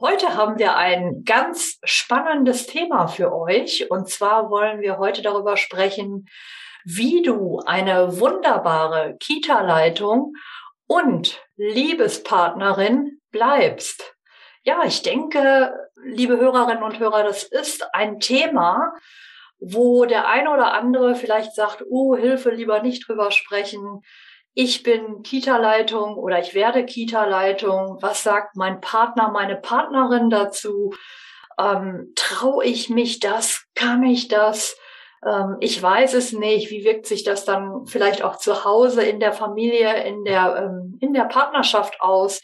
Heute haben wir ein ganz spannendes Thema für euch. Und zwar wollen wir heute darüber sprechen, wie du eine wunderbare Kita-Leitung und Liebespartnerin bleibst. Ja, ich denke, liebe Hörerinnen und Hörer, das ist ein Thema, wo der eine oder andere vielleicht sagt, oh, Hilfe, lieber nicht drüber sprechen ich bin Kita-Leitung oder ich werde Kita-Leitung. Was sagt mein Partner, meine Partnerin dazu? Ähm, Traue ich mich das? Kann ich das? Ähm, ich weiß es nicht. Wie wirkt sich das dann vielleicht auch zu Hause in der Familie, in der, ähm, in der Partnerschaft aus?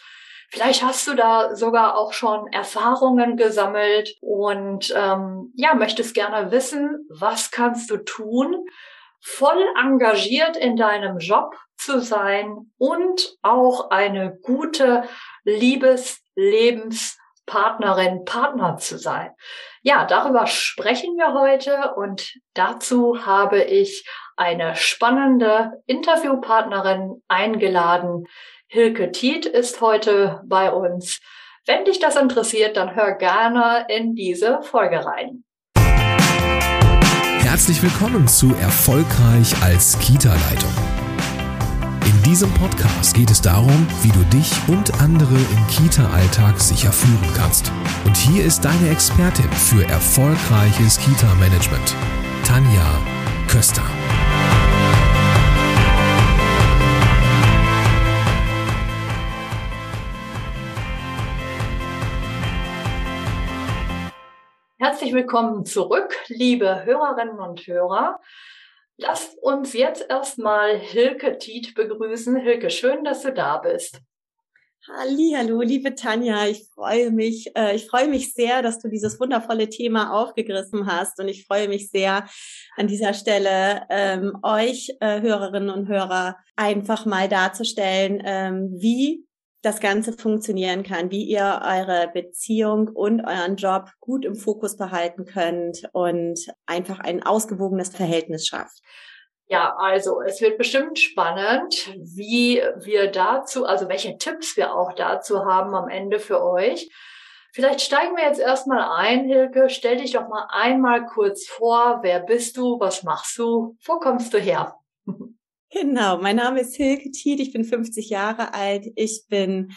Vielleicht hast du da sogar auch schon Erfahrungen gesammelt und ähm, ja, möchtest gerne wissen, was kannst du tun, voll engagiert in deinem Job zu sein und auch eine gute Liebes-, Lebenspartnerin, Partner zu sein. Ja, darüber sprechen wir heute und dazu habe ich eine spannende Interviewpartnerin eingeladen. Hilke Tiet ist heute bei uns. Wenn dich das interessiert, dann hör gerne in diese Folge rein. Herzlich willkommen zu Erfolgreich als Kita-Leitung. In diesem Podcast geht es darum, wie du dich und andere im Kita-Alltag sicher führen kannst. Und hier ist deine Expertin für erfolgreiches Kita-Management, Tanja Köster. Herzlich willkommen zurück, liebe Hörerinnen und Hörer. Lasst uns jetzt erstmal Hilke Tiet begrüßen. Hilke, schön, dass du da bist. Hallo, liebe Tanja, ich freue mich, äh, ich freue mich sehr, dass du dieses wundervolle Thema aufgegriffen hast und ich freue mich sehr an dieser Stelle ähm, euch äh, Hörerinnen und Hörer einfach mal darzustellen, ähm, wie das Ganze funktionieren kann, wie ihr eure Beziehung und euren Job gut im Fokus behalten könnt und einfach ein ausgewogenes Verhältnis schafft. Ja, also es wird bestimmt spannend, wie wir dazu, also welche Tipps wir auch dazu haben am Ende für euch. Vielleicht steigen wir jetzt erstmal ein, Hilke. Stell dich doch mal einmal kurz vor. Wer bist du? Was machst du? Wo kommst du her? Genau, mein Name ist Hilke Tiet, ich bin 50 Jahre alt, ich bin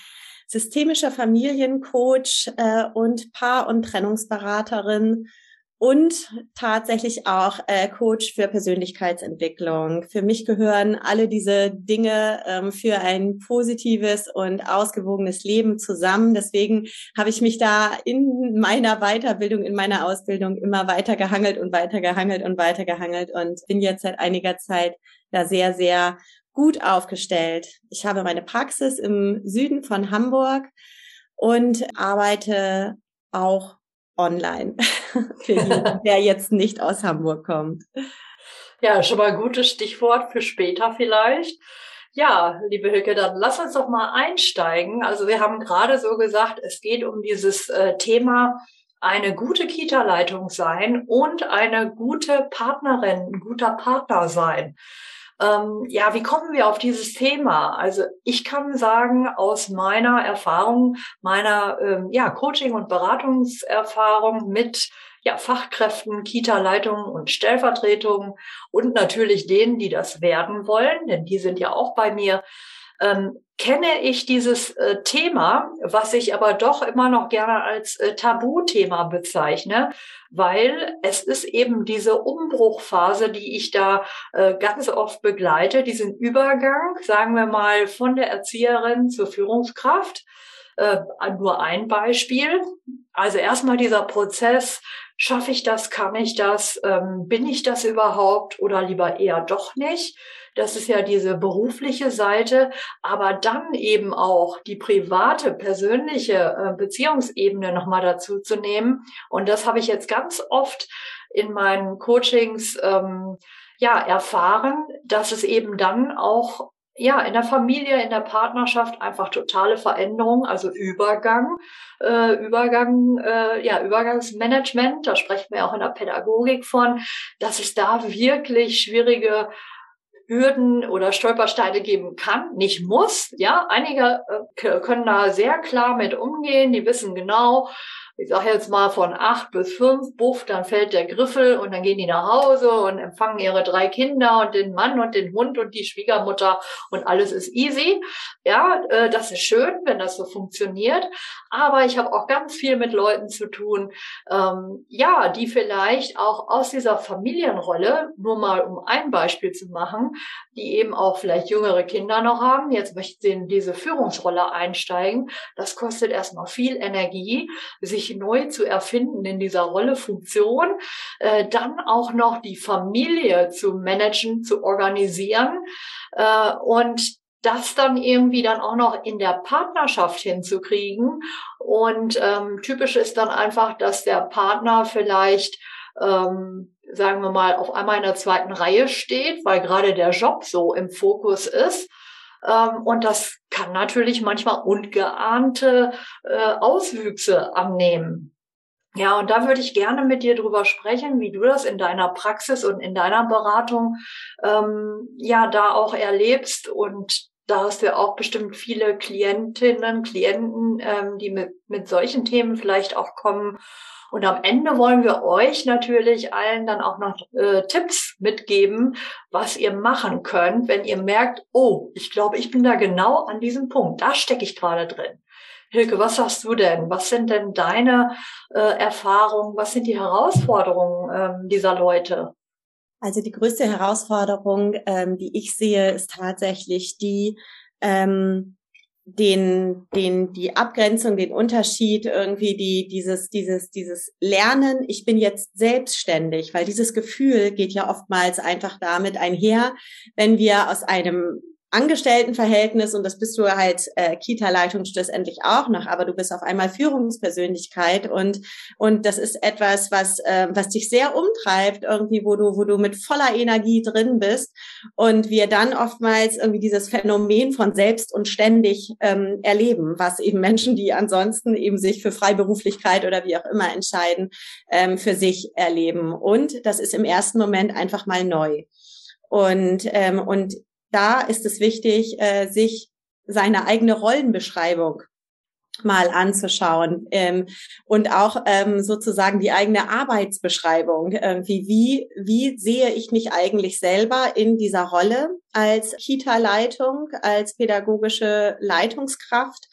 systemischer Familiencoach äh, und Paar- und Trennungsberaterin und tatsächlich auch äh, Coach für Persönlichkeitsentwicklung. Für mich gehören alle diese Dinge ähm, für ein positives und ausgewogenes Leben zusammen. Deswegen habe ich mich da in meiner Weiterbildung, in meiner Ausbildung immer weiter gehangelt und weiter gehangelt und weiter gehangelt und bin jetzt seit einiger Zeit da sehr, sehr gut aufgestellt. Ich habe meine Praxis im Süden von Hamburg und arbeite auch online für jeden, der jetzt nicht aus Hamburg kommt. Ja, schon mal ein gutes Stichwort für später vielleicht. Ja, liebe Hilke, dann lass uns doch mal einsteigen. Also wir haben gerade so gesagt, es geht um dieses äh, Thema eine gute Kita-Leitung sein und eine gute Partnerin, ein guter Partner sein. Ähm, ja, wie kommen wir auf dieses Thema? Also ich kann sagen, aus meiner Erfahrung, meiner ähm, ja, Coaching- und Beratungserfahrung mit ja, Fachkräften, Kita-Leitungen und Stellvertretungen und natürlich denen, die das werden wollen, denn die sind ja auch bei mir, ähm, kenne ich dieses äh, Thema, was ich aber doch immer noch gerne als äh, Tabuthema bezeichne, weil es ist eben diese Umbruchphase, die ich da äh, ganz oft begleite, diesen Übergang, sagen wir mal, von der Erzieherin zur Führungskraft. Äh, nur ein Beispiel. Also erstmal dieser Prozess, schaffe ich das, kann ich das, ähm, bin ich das überhaupt oder lieber eher doch nicht. Das ist ja diese berufliche Seite, aber dann eben auch die private, persönliche äh, Beziehungsebene nochmal dazu zu nehmen. Und das habe ich jetzt ganz oft in meinen Coachings ähm, ja erfahren, dass es eben dann auch ja, in der Familie, in der Partnerschaft einfach totale Veränderung, also Übergang, äh, Übergang, äh, ja, Übergangsmanagement, da sprechen wir auch in der Pädagogik von, dass es da wirklich schwierige Hürden oder Stolpersteine geben kann, nicht muss. Ja, einige äh, können da sehr klar mit umgehen, die wissen genau, ich sage jetzt mal von acht bis fünf, buff, dann fällt der Griffel und dann gehen die nach Hause und empfangen ihre drei Kinder und den Mann und den Hund und die Schwiegermutter und alles ist easy. Ja, äh, das ist schön, wenn das so funktioniert. Aber ich habe auch ganz viel mit Leuten zu tun, ähm, ja, die vielleicht auch aus dieser Familienrolle, nur mal um ein Beispiel zu machen, die eben auch vielleicht jüngere Kinder noch haben, jetzt möchten sie in diese Führungsrolle einsteigen. Das kostet erstmal viel Energie, sich sich neu zu erfinden in dieser Rolle Funktion, äh, dann auch noch die Familie zu managen, zu organisieren äh, und das dann irgendwie dann auch noch in der Partnerschaft hinzukriegen. Und ähm, typisch ist dann einfach, dass der Partner vielleicht ähm, sagen wir mal, auf einmal in der zweiten Reihe steht, weil gerade der Job so im Fokus ist. Ähm, und das kann natürlich manchmal ungeahnte äh, Auswüchse annehmen. Ja, und da würde ich gerne mit dir drüber sprechen, wie du das in deiner Praxis und in deiner Beratung ähm, ja da auch erlebst. Und da hast du auch bestimmt viele Klientinnen, Klienten, ähm, die mit, mit solchen Themen vielleicht auch kommen. Und am Ende wollen wir euch natürlich allen dann auch noch äh, Tipps mitgeben, was ihr machen könnt, wenn ihr merkt, oh, ich glaube, ich bin da genau an diesem Punkt. Da stecke ich gerade drin. Hilke, was sagst du denn? Was sind denn deine äh, Erfahrungen? Was sind die Herausforderungen ähm, dieser Leute? Also die größte Herausforderung, ähm, die ich sehe, ist tatsächlich die, ähm, den, den, die Abgrenzung, den Unterschied, irgendwie die, dieses, dieses, dieses Lernen, ich bin jetzt selbstständig, weil dieses Gefühl geht ja oftmals einfach damit einher, wenn wir aus einem Angestelltenverhältnis und das bist du halt äh, Kita-Leitung schlussendlich auch noch, aber du bist auf einmal Führungspersönlichkeit und und das ist etwas, was äh, was dich sehr umtreibt irgendwie, wo du wo du mit voller Energie drin bist und wir dann oftmals irgendwie dieses Phänomen von selbst und ständig ähm, erleben, was eben Menschen, die ansonsten eben sich für Freiberuflichkeit oder wie auch immer entscheiden, ähm, für sich erleben und das ist im ersten Moment einfach mal neu. Und, ähm, und da ist es wichtig, äh, sich seine eigene Rollenbeschreibung mal anzuschauen ähm, und auch ähm, sozusagen die eigene Arbeitsbeschreibung. Irgendwie, wie, wie sehe ich mich eigentlich selber in dieser Rolle als Kita-Leitung, als pädagogische Leitungskraft?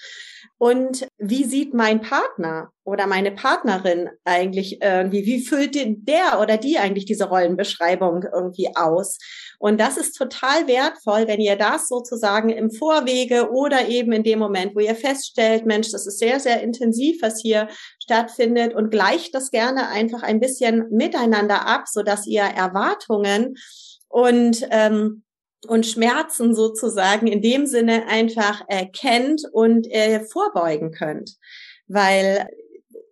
Und wie sieht mein Partner oder meine Partnerin eigentlich irgendwie, wie füllt der oder die eigentlich diese Rollenbeschreibung irgendwie aus? Und das ist total wertvoll, wenn ihr das sozusagen im Vorwege oder eben in dem Moment, wo ihr feststellt, Mensch, das ist sehr, sehr intensiv, was hier stattfindet und gleicht das gerne einfach ein bisschen miteinander ab, so dass ihr Erwartungen und ähm, und Schmerzen sozusagen in dem Sinne einfach erkennt und äh, vorbeugen könnt. Weil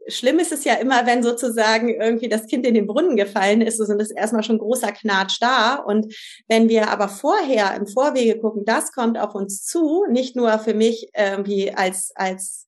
schlimm ist es ja immer, wenn sozusagen irgendwie das Kind in den Brunnen gefallen ist, so sind es erstmal schon großer Knatsch da. Und wenn wir aber vorher im Vorwege gucken, das kommt auf uns zu, nicht nur für mich irgendwie als, als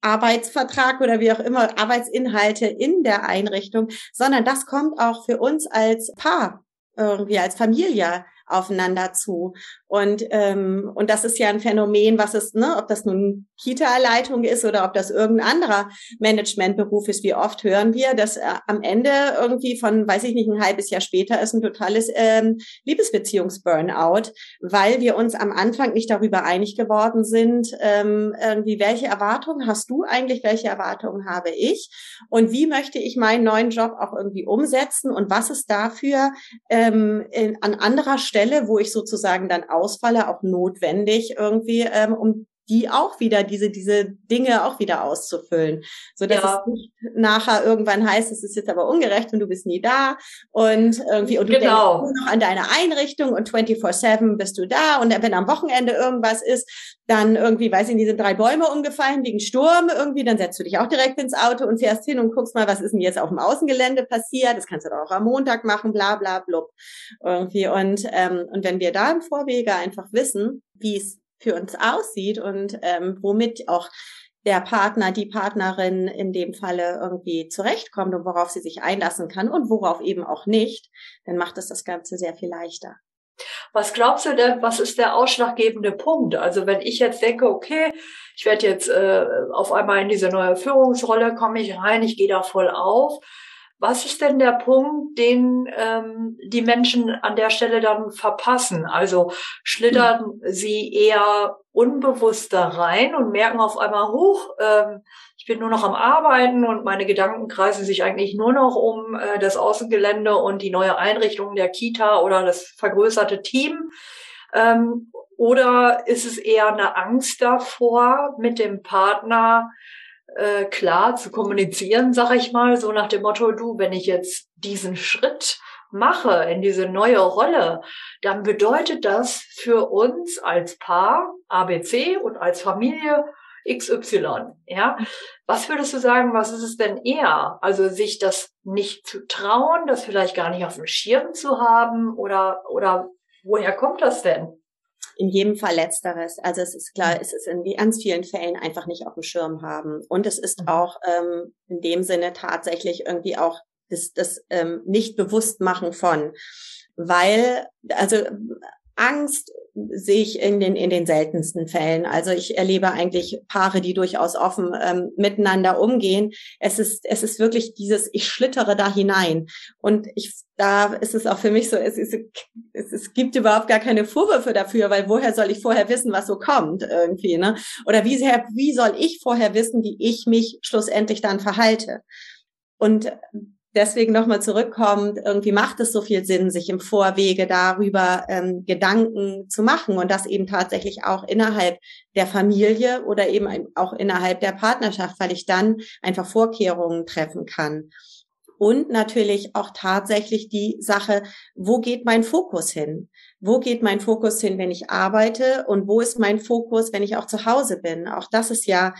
Arbeitsvertrag oder wie auch immer, Arbeitsinhalte in der Einrichtung, sondern das kommt auch für uns als Paar, irgendwie als Familie aufeinander zu. Und, ähm, und das ist ja ein Phänomen, was es, ne, ob das nun Kita-Leitung ist oder ob das irgendein anderer Managementberuf ist. Wie oft hören wir, dass äh, am Ende irgendwie von, weiß ich nicht, ein halbes Jahr später ist ein totales ähm, Liebesbeziehungs-Burnout, weil wir uns am Anfang nicht darüber einig geworden sind, ähm, irgendwie, welche Erwartungen hast du eigentlich, welche Erwartungen habe ich und wie möchte ich meinen neuen Job auch irgendwie umsetzen und was ist dafür ähm, in, an anderer Stelle, wo ich sozusagen dann ausfalle, auch notwendig irgendwie, ähm, um die auch wieder, diese, diese Dinge auch wieder auszufüllen. So dass ja. es nicht nachher irgendwann heißt, es ist jetzt aber ungerecht und du bist nie da und irgendwie, und du genau. denkst nur noch an deine Einrichtung und 24-7 bist du da und wenn am Wochenende irgendwas ist, dann irgendwie, weiß ich nicht, sind drei Bäume umgefallen wegen Sturm irgendwie, dann setzt du dich auch direkt ins Auto und fährst hin und guckst mal, was ist denn jetzt auf dem Außengelände passiert. Das kannst du doch auch am Montag machen, bla bla blub. Irgendwie. Und, ähm, und wenn wir da im Vorwege einfach wissen, wie es für uns aussieht und ähm, womit auch der Partner, die Partnerin in dem Falle irgendwie zurechtkommt und worauf sie sich einlassen kann und worauf eben auch nicht, dann macht es das Ganze sehr viel leichter. Was glaubst du denn, was ist der ausschlaggebende Punkt? Also wenn ich jetzt denke, okay, ich werde jetzt äh, auf einmal in diese neue Führungsrolle, komme ich rein, ich gehe da voll auf. Was ist denn der Punkt, den ähm, die Menschen an der Stelle dann verpassen? Also schlittern sie eher unbewusst da rein und merken auf einmal, hoch, ähm, ich bin nur noch am Arbeiten und meine Gedanken kreisen sich eigentlich nur noch um äh, das Außengelände und die neue Einrichtung der Kita oder das vergrößerte Team. Ähm, oder ist es eher eine Angst davor, mit dem Partner äh, klar zu kommunizieren, sag ich mal, so nach dem Motto, du, wenn ich jetzt diesen Schritt mache in diese neue Rolle, dann bedeutet das für uns als Paar ABC und als Familie XY, ja. Was würdest du sagen, was ist es denn eher? Also sich das nicht zu trauen, das vielleicht gar nicht auf dem Schirm zu haben oder, oder woher kommt das denn? In jedem Fall letzteres. Also es ist klar, mhm. es ist in ganz vielen Fällen einfach nicht auf dem Schirm haben. Und es ist mhm. auch ähm, in dem Sinne tatsächlich irgendwie auch das, das ähm, nicht bewusst machen von. Weil, also Angst sehe ich in den, in den seltensten Fällen. Also ich erlebe eigentlich Paare, die durchaus offen ähm, miteinander umgehen. Es ist, es ist wirklich dieses, ich schlittere da hinein. Und ich, da ist es auch für mich so, es, ist, es, es gibt überhaupt gar keine Vorwürfe dafür, weil woher soll ich vorher wissen, was so kommt irgendwie, ne? Oder wie, sehr, wie soll ich vorher wissen, wie ich mich schlussendlich dann verhalte? Und deswegen nochmal zurückkommt, irgendwie macht es so viel Sinn, sich im Vorwege darüber ähm, Gedanken zu machen und das eben tatsächlich auch innerhalb der Familie oder eben auch innerhalb der Partnerschaft, weil ich dann einfach Vorkehrungen treffen kann. Und natürlich auch tatsächlich die Sache, wo geht mein Fokus hin? Wo geht mein Fokus hin, wenn ich arbeite? Und wo ist mein Fokus, wenn ich auch zu Hause bin? Auch das ist ja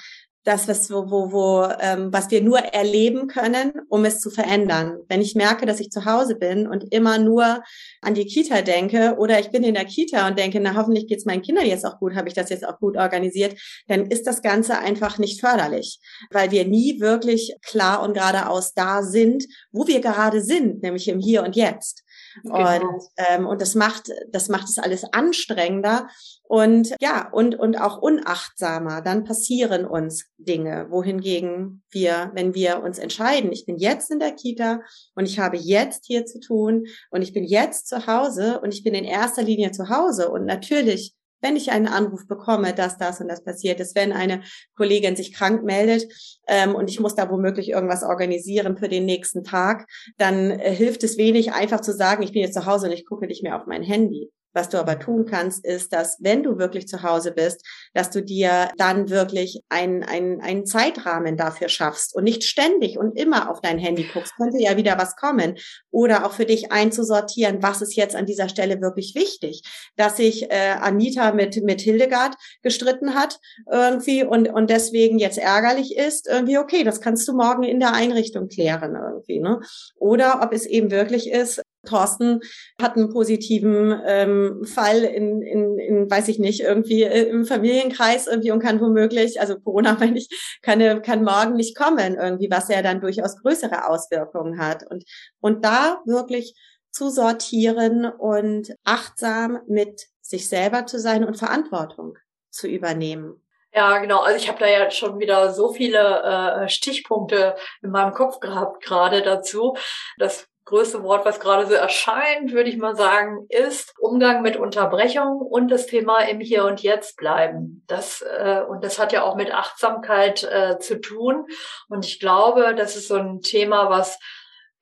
das, was, wo, wo, wo, ähm, was wir nur erleben können, um es zu verändern. Wenn ich merke, dass ich zu Hause bin und immer nur an die Kita denke oder ich bin in der Kita und denke, na hoffentlich geht's meinen Kindern jetzt auch gut, habe ich das jetzt auch gut organisiert, dann ist das Ganze einfach nicht förderlich, weil wir nie wirklich klar und geradeaus da sind, wo wir gerade sind, nämlich im Hier und Jetzt. Genau. Und, ähm, und das macht, das macht es alles anstrengender und ja, und, und auch unachtsamer. Dann passieren uns Dinge, wohingegen wir, wenn wir uns entscheiden, ich bin jetzt in der Kita und ich habe jetzt hier zu tun und ich bin jetzt zu Hause und ich bin in erster Linie zu Hause und natürlich wenn ich einen Anruf bekomme, dass das und das passiert ist, wenn eine Kollegin sich krank meldet ähm, und ich muss da womöglich irgendwas organisieren für den nächsten Tag, dann äh, hilft es wenig, einfach zu sagen, ich bin jetzt zu Hause und ich gucke nicht mehr auf mein Handy. Was du aber tun kannst, ist, dass wenn du wirklich zu Hause bist, dass du dir dann wirklich einen, einen, einen Zeitrahmen dafür schaffst und nicht ständig und immer auf dein Handy guckst. Könnte ja wieder was kommen. Oder auch für dich einzusortieren, was ist jetzt an dieser Stelle wirklich wichtig. Dass sich äh, Anita mit, mit Hildegard gestritten hat irgendwie und, und deswegen jetzt ärgerlich ist, irgendwie, okay, das kannst du morgen in der Einrichtung klären irgendwie. Ne? Oder ob es eben wirklich ist, Thorsten hat einen positiven ähm, Fall in, in, in, weiß ich nicht, irgendwie äh, im Familienkreis irgendwie und kann womöglich, also Corona meine ich, kann, kann morgen nicht kommen irgendwie, was ja dann durchaus größere Auswirkungen hat. Und, und da wirklich zu sortieren und achtsam mit sich selber zu sein und Verantwortung zu übernehmen. Ja, genau. Also ich habe da ja schon wieder so viele äh, Stichpunkte in meinem Kopf gehabt gerade dazu. Das größte Wort, was gerade so erscheint, würde ich mal sagen, ist Umgang mit Unterbrechung und das Thema im Hier und Jetzt bleiben. Das äh, und das hat ja auch mit Achtsamkeit äh, zu tun. Und ich glaube, das ist so ein Thema, was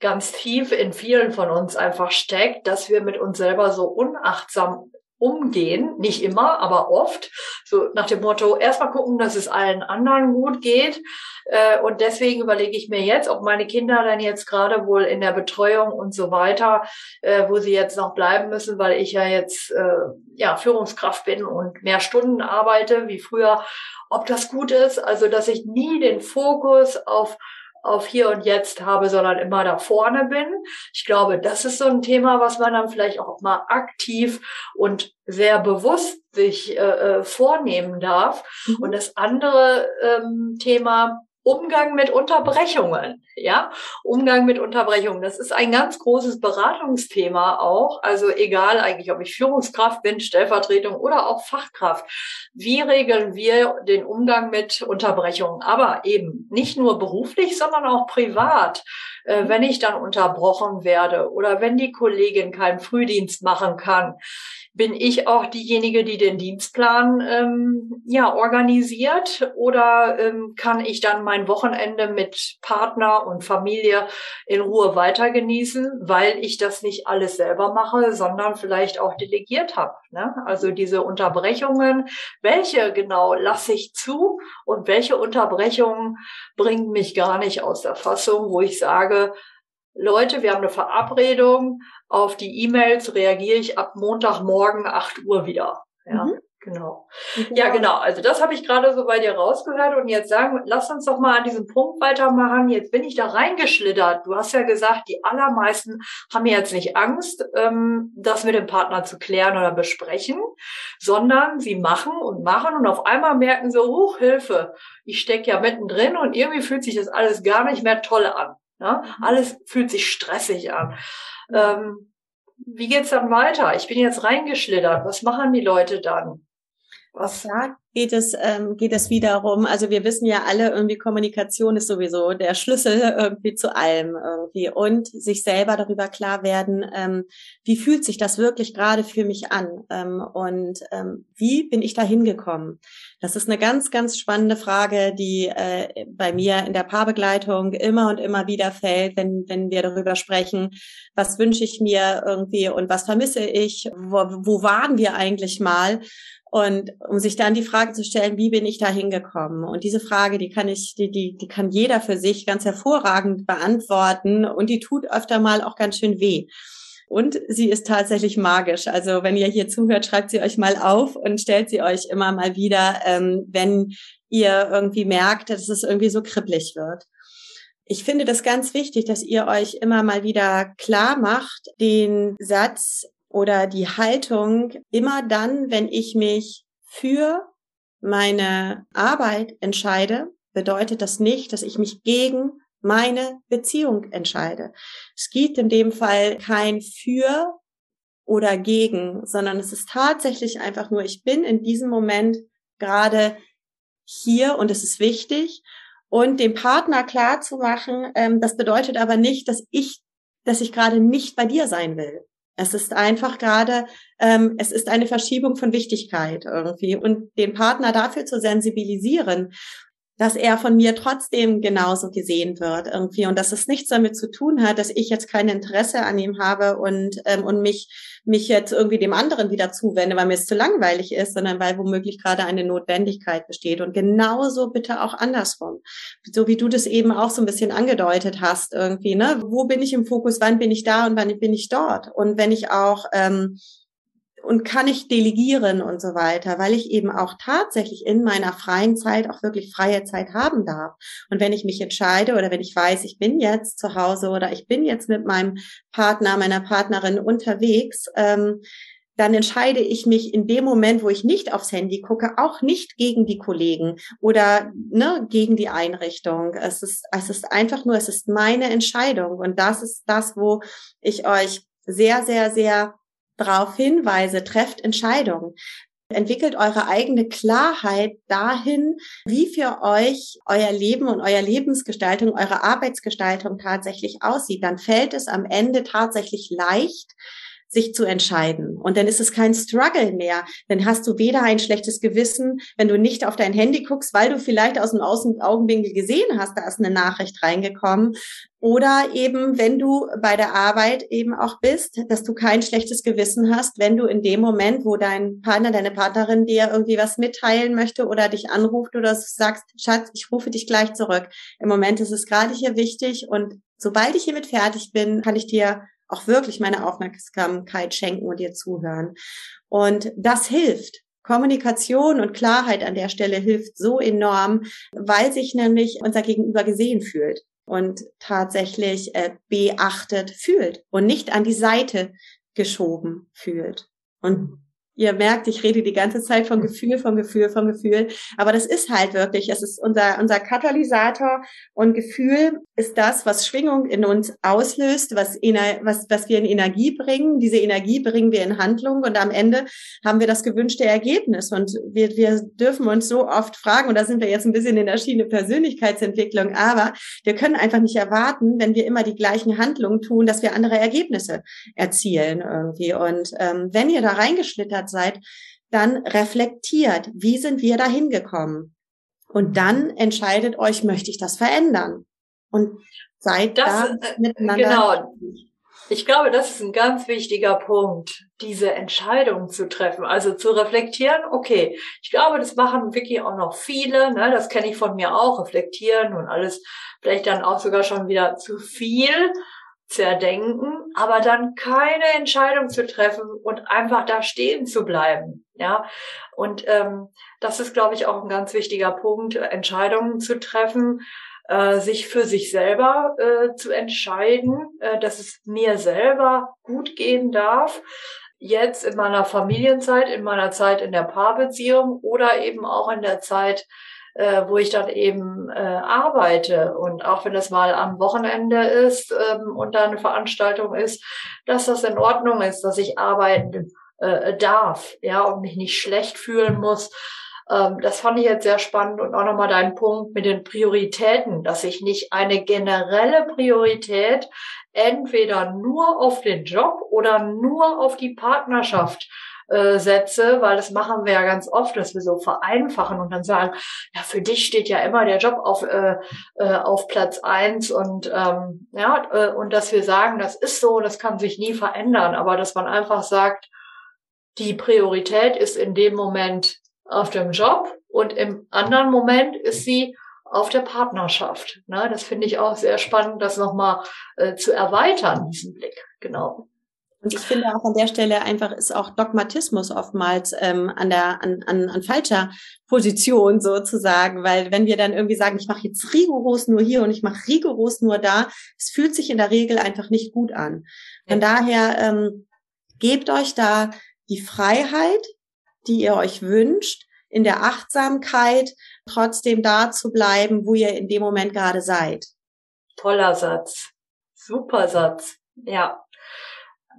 ganz tief in vielen von uns einfach steckt, dass wir mit uns selber so unachtsam umgehen, nicht immer, aber oft, so nach dem Motto, erstmal gucken, dass es allen anderen gut geht. Äh, und deswegen überlege ich mir jetzt, ob meine Kinder dann jetzt gerade wohl in der Betreuung und so weiter, äh, wo sie jetzt noch bleiben müssen, weil ich ja jetzt äh, ja Führungskraft bin und mehr Stunden arbeite wie früher, ob das gut ist. Also, dass ich nie den Fokus auf auf hier und jetzt habe, sondern immer da vorne bin. Ich glaube, das ist so ein Thema, was man dann vielleicht auch mal aktiv und sehr bewusst sich äh, vornehmen darf. Mhm. Und das andere ähm, Thema, Umgang mit Unterbrechungen, ja, Umgang mit Unterbrechungen. Das ist ein ganz großes Beratungsthema auch. Also egal eigentlich, ob ich Führungskraft bin, Stellvertretung oder auch Fachkraft. Wie regeln wir den Umgang mit Unterbrechungen? Aber eben nicht nur beruflich, sondern auch privat. Äh, wenn ich dann unterbrochen werde oder wenn die Kollegin keinen Frühdienst machen kann, bin ich auch diejenige, die den Dienstplan ähm, ja organisiert oder ähm, kann ich dann mein Wochenende mit Partner und Familie in Ruhe weiter genießen, weil ich das nicht alles selber mache, sondern vielleicht auch delegiert habe. Ne? Also diese Unterbrechungen, welche genau lasse ich zu und welche Unterbrechungen bringen mich gar nicht aus der Fassung, wo ich sage, Leute, wir haben eine Verabredung, auf die E-Mails reagiere ich ab Montagmorgen 8 Uhr wieder. Ja, mhm. genau. Ja, genau. Also das habe ich gerade so bei dir rausgehört und jetzt sagen, lass uns doch mal an diesem Punkt weitermachen. Jetzt bin ich da reingeschlittert. Du hast ja gesagt, die allermeisten haben jetzt nicht Angst, ähm, das mit dem Partner zu klären oder besprechen, sondern sie machen und machen und auf einmal merken sie, hoch Hilfe, ich stecke ja mittendrin und irgendwie fühlt sich das alles gar nicht mehr toll an. Ne? Mhm. Alles fühlt sich stressig an. Ähm, wie geht's dann weiter? Ich bin jetzt reingeschlittert. Was machen die Leute dann? Was? Ja, geht es, ähm, geht es wiederum, also wir wissen ja alle, irgendwie Kommunikation ist sowieso der Schlüssel irgendwie zu allem irgendwie und sich selber darüber klar werden, ähm, wie fühlt sich das wirklich gerade für mich an ähm, und ähm, wie bin ich da hingekommen? Das ist eine ganz, ganz spannende Frage, die äh, bei mir in der Paarbegleitung immer und immer wieder fällt, wenn, wenn wir darüber sprechen, was wünsche ich mir irgendwie und was vermisse ich, wo, wo waren wir eigentlich mal? Und um sich dann die Frage zu stellen, wie bin ich da hingekommen? Und diese Frage, die kann ich, die, die, die kann jeder für sich ganz hervorragend beantworten und die tut öfter mal auch ganz schön weh. Und sie ist tatsächlich magisch. Also wenn ihr hier zuhört, schreibt sie euch mal auf und stellt sie euch immer mal wieder, ähm, wenn ihr irgendwie merkt, dass es irgendwie so kribbelig wird. Ich finde das ganz wichtig, dass ihr euch immer mal wieder klar macht, den Satz, oder die Haltung immer dann, wenn ich mich für meine Arbeit entscheide, bedeutet das nicht, dass ich mich gegen meine Beziehung entscheide. Es gibt in dem Fall kein für oder gegen, sondern es ist tatsächlich einfach nur, ich bin in diesem Moment gerade hier und es ist wichtig. Und dem Partner klar zu machen, ähm, das bedeutet aber nicht, dass ich, dass ich gerade nicht bei dir sein will. Es ist einfach gerade, ähm, es ist eine Verschiebung von Wichtigkeit irgendwie. Und den Partner dafür zu sensibilisieren dass er von mir trotzdem genauso gesehen wird irgendwie und dass es nichts damit zu tun hat, dass ich jetzt kein Interesse an ihm habe und ähm, und mich mich jetzt irgendwie dem anderen wieder zuwende, weil mir es zu langweilig ist, sondern weil womöglich gerade eine Notwendigkeit besteht und genauso bitte auch andersrum, so wie du das eben auch so ein bisschen angedeutet hast irgendwie, ne? Wo bin ich im Fokus? Wann bin ich da und wann bin ich dort? Und wenn ich auch ähm, und kann ich delegieren und so weiter, weil ich eben auch tatsächlich in meiner freien Zeit auch wirklich freie Zeit haben darf. Und wenn ich mich entscheide oder wenn ich weiß, ich bin jetzt zu Hause oder ich bin jetzt mit meinem Partner, meiner Partnerin unterwegs, ähm, dann entscheide ich mich in dem Moment, wo ich nicht aufs Handy gucke, auch nicht gegen die Kollegen oder ne, gegen die Einrichtung. Es ist, es ist einfach nur, es ist meine Entscheidung. Und das ist das, wo ich euch sehr, sehr, sehr darauf hinweise, trefft Entscheidungen. Entwickelt eure eigene Klarheit dahin, wie für euch euer Leben und euer Lebensgestaltung, eure Arbeitsgestaltung tatsächlich aussieht. Dann fällt es am Ende tatsächlich leicht, sich zu entscheiden. Und dann ist es kein Struggle mehr. Dann hast du weder ein schlechtes Gewissen, wenn du nicht auf dein Handy guckst, weil du vielleicht aus dem Außen Augenwinkel gesehen hast, da ist eine Nachricht reingekommen. Oder eben, wenn du bei der Arbeit eben auch bist, dass du kein schlechtes Gewissen hast, wenn du in dem Moment, wo dein Partner, deine Partnerin dir irgendwie was mitteilen möchte oder dich anruft oder sagst, Schatz, ich rufe dich gleich zurück. Im Moment ist es gerade hier wichtig und sobald ich hiermit fertig bin, kann ich dir auch wirklich meine Aufmerksamkeit schenken und dir zuhören. Und das hilft. Kommunikation und Klarheit an der Stelle hilft so enorm, weil sich nämlich unser Gegenüber gesehen fühlt und tatsächlich äh, beachtet fühlt und nicht an die Seite geschoben fühlt. Und Ihr merkt, ich rede die ganze Zeit von Gefühl, von Gefühl, von Gefühl. Aber das ist halt wirklich, es ist unser, unser Katalysator und Gefühl ist das, was Schwingung in uns auslöst, was, was, was wir in Energie bringen. Diese Energie bringen wir in Handlung und am Ende haben wir das gewünschte Ergebnis. Und wir, wir dürfen uns so oft fragen, und da sind wir jetzt ein bisschen in der Schiene Persönlichkeitsentwicklung, aber wir können einfach nicht erwarten, wenn wir immer die gleichen Handlungen tun, dass wir andere Ergebnisse erzielen irgendwie. Und ähm, wenn ihr da reingeschlittert gescheitert seid, dann reflektiert, wie sind wir da hingekommen? Und dann entscheidet euch, möchte ich das verändern? Und seid das, da äh, miteinander. Genau. Ich glaube, das ist ein ganz wichtiger Punkt, diese Entscheidung zu treffen, also zu reflektieren. Okay, ich glaube, das machen wirklich auch noch viele. Ne? Das kenne ich von mir auch. Reflektieren und alles vielleicht dann auch sogar schon wieder zu viel zerdenken, aber dann keine Entscheidung zu treffen und einfach da stehen zu bleiben. Ja, und ähm, das ist, glaube ich, auch ein ganz wichtiger Punkt, Entscheidungen zu treffen, äh, sich für sich selber äh, zu entscheiden, äh, dass es mir selber gut gehen darf. Jetzt in meiner Familienzeit, in meiner Zeit in der Paarbeziehung oder eben auch in der Zeit äh, wo ich dann eben äh, arbeite. Und auch wenn das mal am Wochenende ist ähm, und da eine Veranstaltung ist, dass das in Ordnung ist, dass ich arbeiten äh, darf, ja, und mich nicht schlecht fühlen muss. Ähm, das fand ich jetzt sehr spannend und auch nochmal dein Punkt mit den Prioritäten, dass ich nicht eine generelle Priorität entweder nur auf den Job oder nur auf die Partnerschaft äh, setze, weil das machen wir ja ganz oft, dass wir so vereinfachen und dann sagen, ja, für dich steht ja immer der Job auf, äh, äh, auf Platz eins und ähm, ja, äh, und dass wir sagen, das ist so, das kann sich nie verändern, aber dass man einfach sagt, die Priorität ist in dem Moment auf dem Job und im anderen Moment ist sie auf der Partnerschaft. Ne? Das finde ich auch sehr spannend, das nochmal äh, zu erweitern, diesen Blick. Genau. Und ich finde auch an der Stelle einfach ist auch Dogmatismus oftmals ähm, an der an, an, an falscher Position sozusagen, weil wenn wir dann irgendwie sagen, ich mache jetzt rigoros nur hier und ich mache rigoros nur da, es fühlt sich in der Regel einfach nicht gut an. Von ja. daher ähm, gebt euch da die Freiheit, die ihr euch wünscht, in der Achtsamkeit trotzdem da zu bleiben, wo ihr in dem Moment gerade seid. Toller Satz. Super Satz. Ja,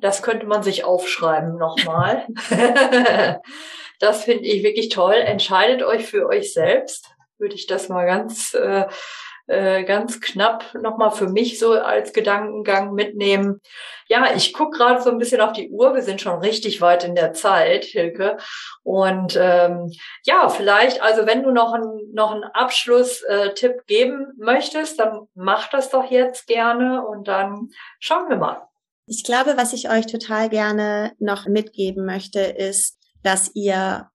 das könnte man sich aufschreiben nochmal. das finde ich wirklich toll. Entscheidet euch für euch selbst. Würde ich das mal ganz, äh, äh, ganz knapp nochmal für mich so als Gedankengang mitnehmen. Ja, ich gucke gerade so ein bisschen auf die Uhr. Wir sind schon richtig weit in der Zeit, Hilke. Und ähm, ja, vielleicht, also wenn du noch, ein, noch einen Abschlusstipp äh, geben möchtest, dann mach das doch jetzt gerne und dann schauen wir mal. Ich glaube, was ich euch total gerne noch mitgeben möchte, ist, dass ihr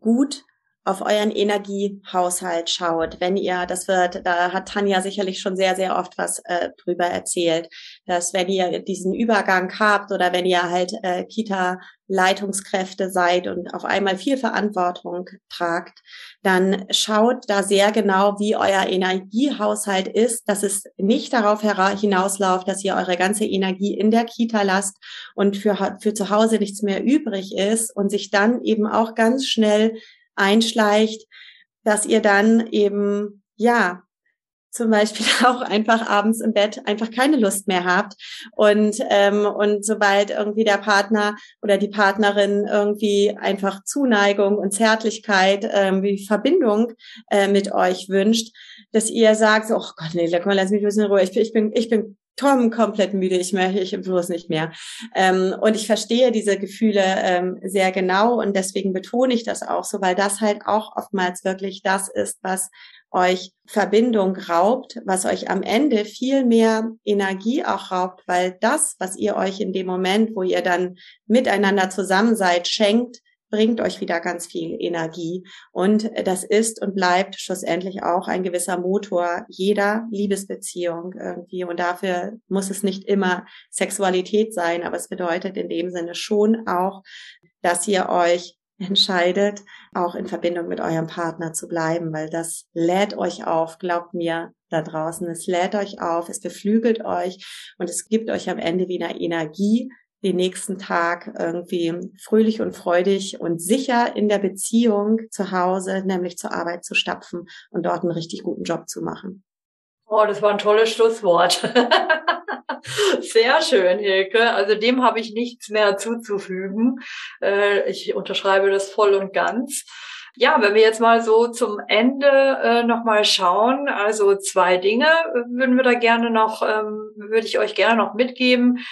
gut auf euren Energiehaushalt schaut. Wenn ihr, das wird, da hat Tanja sicherlich schon sehr, sehr oft was äh, drüber erzählt, dass wenn ihr diesen Übergang habt oder wenn ihr halt äh, Kita-Leitungskräfte seid und auf einmal viel Verantwortung tragt, dann schaut da sehr genau, wie euer Energiehaushalt ist, dass es nicht darauf hinausläuft, dass ihr eure ganze Energie in der Kita lasst und für, für zu Hause nichts mehr übrig ist und sich dann eben auch ganz schnell einschleicht, dass ihr dann eben, ja, zum Beispiel auch einfach abends im Bett einfach keine Lust mehr habt und ähm, und sobald irgendwie der Partner oder die Partnerin irgendwie einfach Zuneigung und Zärtlichkeit ähm, wie Verbindung äh, mit euch wünscht, dass ihr sagt, oh Gott, nee, komm, lass mich ein bisschen in Ruhe, ich ich bin, ich bin Tom komplett müde, ich möchte, ich bloß nicht mehr. Ähm, und ich verstehe diese Gefühle ähm, sehr genau und deswegen betone ich das auch so, weil das halt auch oftmals wirklich das ist, was euch Verbindung raubt, was euch am Ende viel mehr Energie auch raubt, weil das, was ihr euch in dem Moment, wo ihr dann miteinander zusammen seid, schenkt, bringt euch wieder ganz viel Energie. Und das ist und bleibt schlussendlich auch ein gewisser Motor jeder Liebesbeziehung irgendwie. Und dafür muss es nicht immer Sexualität sein, aber es bedeutet in dem Sinne schon auch, dass ihr euch entscheidet, auch in Verbindung mit eurem Partner zu bleiben, weil das lädt euch auf, glaubt mir da draußen, es lädt euch auf, es beflügelt euch und es gibt euch am Ende wieder Energie, den nächsten Tag irgendwie fröhlich und freudig und sicher in der Beziehung zu Hause, nämlich zur Arbeit zu stapfen und dort einen richtig guten Job zu machen. Oh, das war ein tolles Schlusswort. Sehr schön, Hilke. Also dem habe ich nichts mehr zuzufügen. Äh, ich unterschreibe das voll und ganz. Ja, wenn wir jetzt mal so zum Ende äh, nochmal schauen, also zwei Dinge würden wir da gerne noch, ähm, würde ich euch gerne noch mitgeben.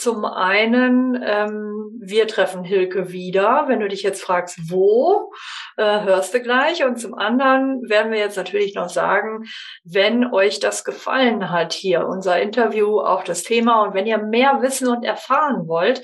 Zum einen, ähm, wir treffen Hilke wieder. Wenn du dich jetzt fragst, wo, äh, hörst du gleich. Und zum anderen werden wir jetzt natürlich noch sagen, wenn euch das gefallen hat hier, unser Interview, auch das Thema, und wenn ihr mehr wissen und erfahren wollt,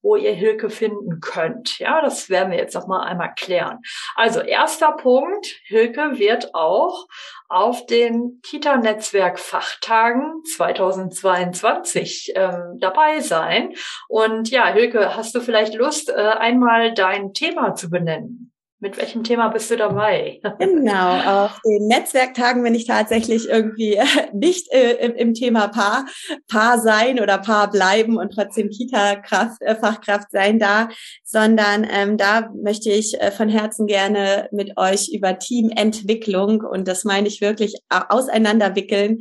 wo ihr Hilke finden könnt. Ja, das werden wir jetzt noch mal einmal klären. Also erster Punkt, Hilke wird auch auf den Kita-Netzwerk-Fachtagen 2022 ähm, dabei sein. Und ja, Hilke, hast du vielleicht Lust, äh, einmal dein Thema zu benennen? Mit welchem Thema bist du dabei? Genau, auf den Netzwerktagen bin ich tatsächlich irgendwie nicht äh, im, Thema Paar, Paar sein oder Paar bleiben und trotzdem Kita-Kraft, äh, sein da, sondern ähm, da möchte ich äh, von Herzen gerne mit euch über Teamentwicklung und das meine ich wirklich auseinanderwickeln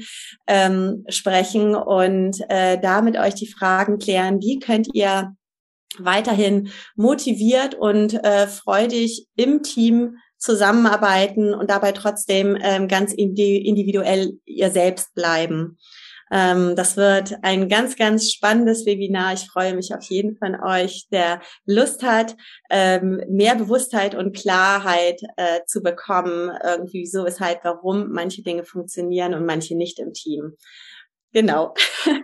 ähm, sprechen und äh, da mit euch die Fragen klären, wie könnt ihr weiterhin motiviert und äh, freudig im Team zusammenarbeiten und dabei trotzdem ähm, ganz individuell ihr selbst bleiben. Ähm, das wird ein ganz, ganz spannendes Webinar. Ich freue mich auf jeden von euch, der Lust hat, ähm, mehr Bewusstheit und Klarheit äh, zu bekommen, irgendwie so, weshalb, warum manche Dinge funktionieren und manche nicht im Team. Genau.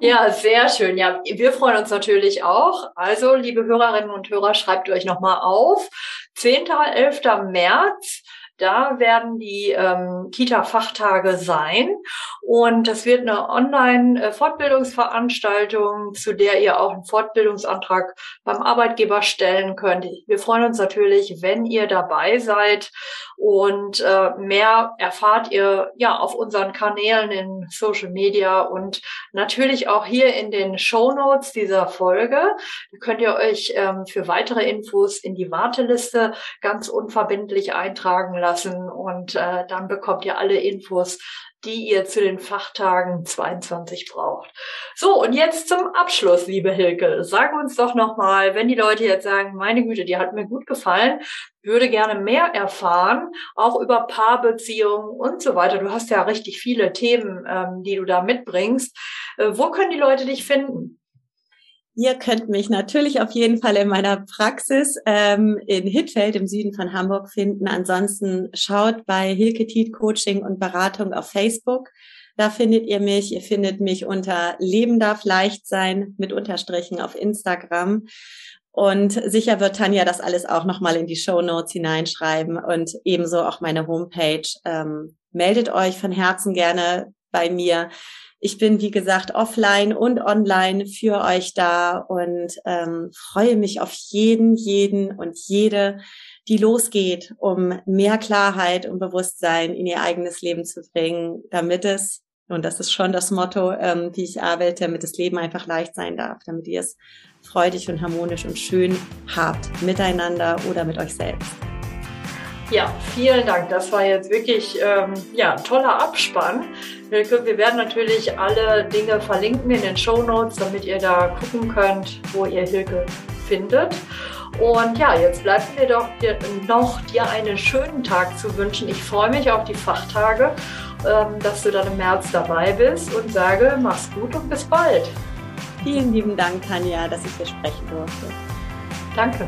Ja, sehr schön. Ja, wir freuen uns natürlich auch. Also, liebe Hörerinnen und Hörer, schreibt euch nochmal auf. 10. 11. März da werden die ähm, Kita-Fachtage sein und das wird eine Online-Fortbildungsveranstaltung, zu der ihr auch einen Fortbildungsantrag beim Arbeitgeber stellen könnt. Wir freuen uns natürlich, wenn ihr dabei seid und äh, mehr erfahrt ihr ja auf unseren Kanälen in Social Media und natürlich auch hier in den Show Notes dieser Folge. Da könnt ihr euch ähm, für weitere Infos in die Warteliste ganz unverbindlich eintragen lassen und äh, dann bekommt ihr alle Infos, die ihr zu den Fachtagen 22 braucht. So, und jetzt zum Abschluss, liebe Hilke. Sag uns doch nochmal, wenn die Leute jetzt sagen, meine Güte, die hat mir gut gefallen, würde gerne mehr erfahren, auch über Paarbeziehungen und so weiter. Du hast ja richtig viele Themen, ähm, die du da mitbringst. Äh, wo können die Leute dich finden? Ihr könnt mich natürlich auf jeden Fall in meiner Praxis ähm, in Hittfeld im Süden von Hamburg finden. Ansonsten schaut bei Hilke Tiet Coaching und Beratung auf Facebook. Da findet ihr mich. Ihr findet mich unter Leben darf leicht sein mit Unterstrichen auf Instagram. Und sicher wird Tanja das alles auch nochmal in die Show Notes hineinschreiben und ebenso auch meine Homepage. Ähm, meldet euch von Herzen gerne bei mir. Ich bin, wie gesagt, offline und online für euch da und ähm, freue mich auf jeden, jeden und jede, die losgeht, um mehr Klarheit und Bewusstsein in ihr eigenes Leben zu bringen, damit es, und das ist schon das Motto, ähm, wie ich arbeite, damit das Leben einfach leicht sein darf, damit ihr es freudig und harmonisch und schön habt, miteinander oder mit euch selbst. Ja, vielen Dank. Das war jetzt wirklich ähm, ja, toller Abspann. Hilke, wir werden natürlich alle Dinge verlinken in den Show Notes, damit ihr da gucken könnt, wo ihr Hilke findet. Und ja, jetzt bleibt mir doch dir, noch dir einen schönen Tag zu wünschen. Ich freue mich auf die Fachtage, ähm, dass du dann im März dabei bist und sage, mach's gut und bis bald. Vielen lieben Dank, Tanja, dass ich hier sprechen durfte. Danke.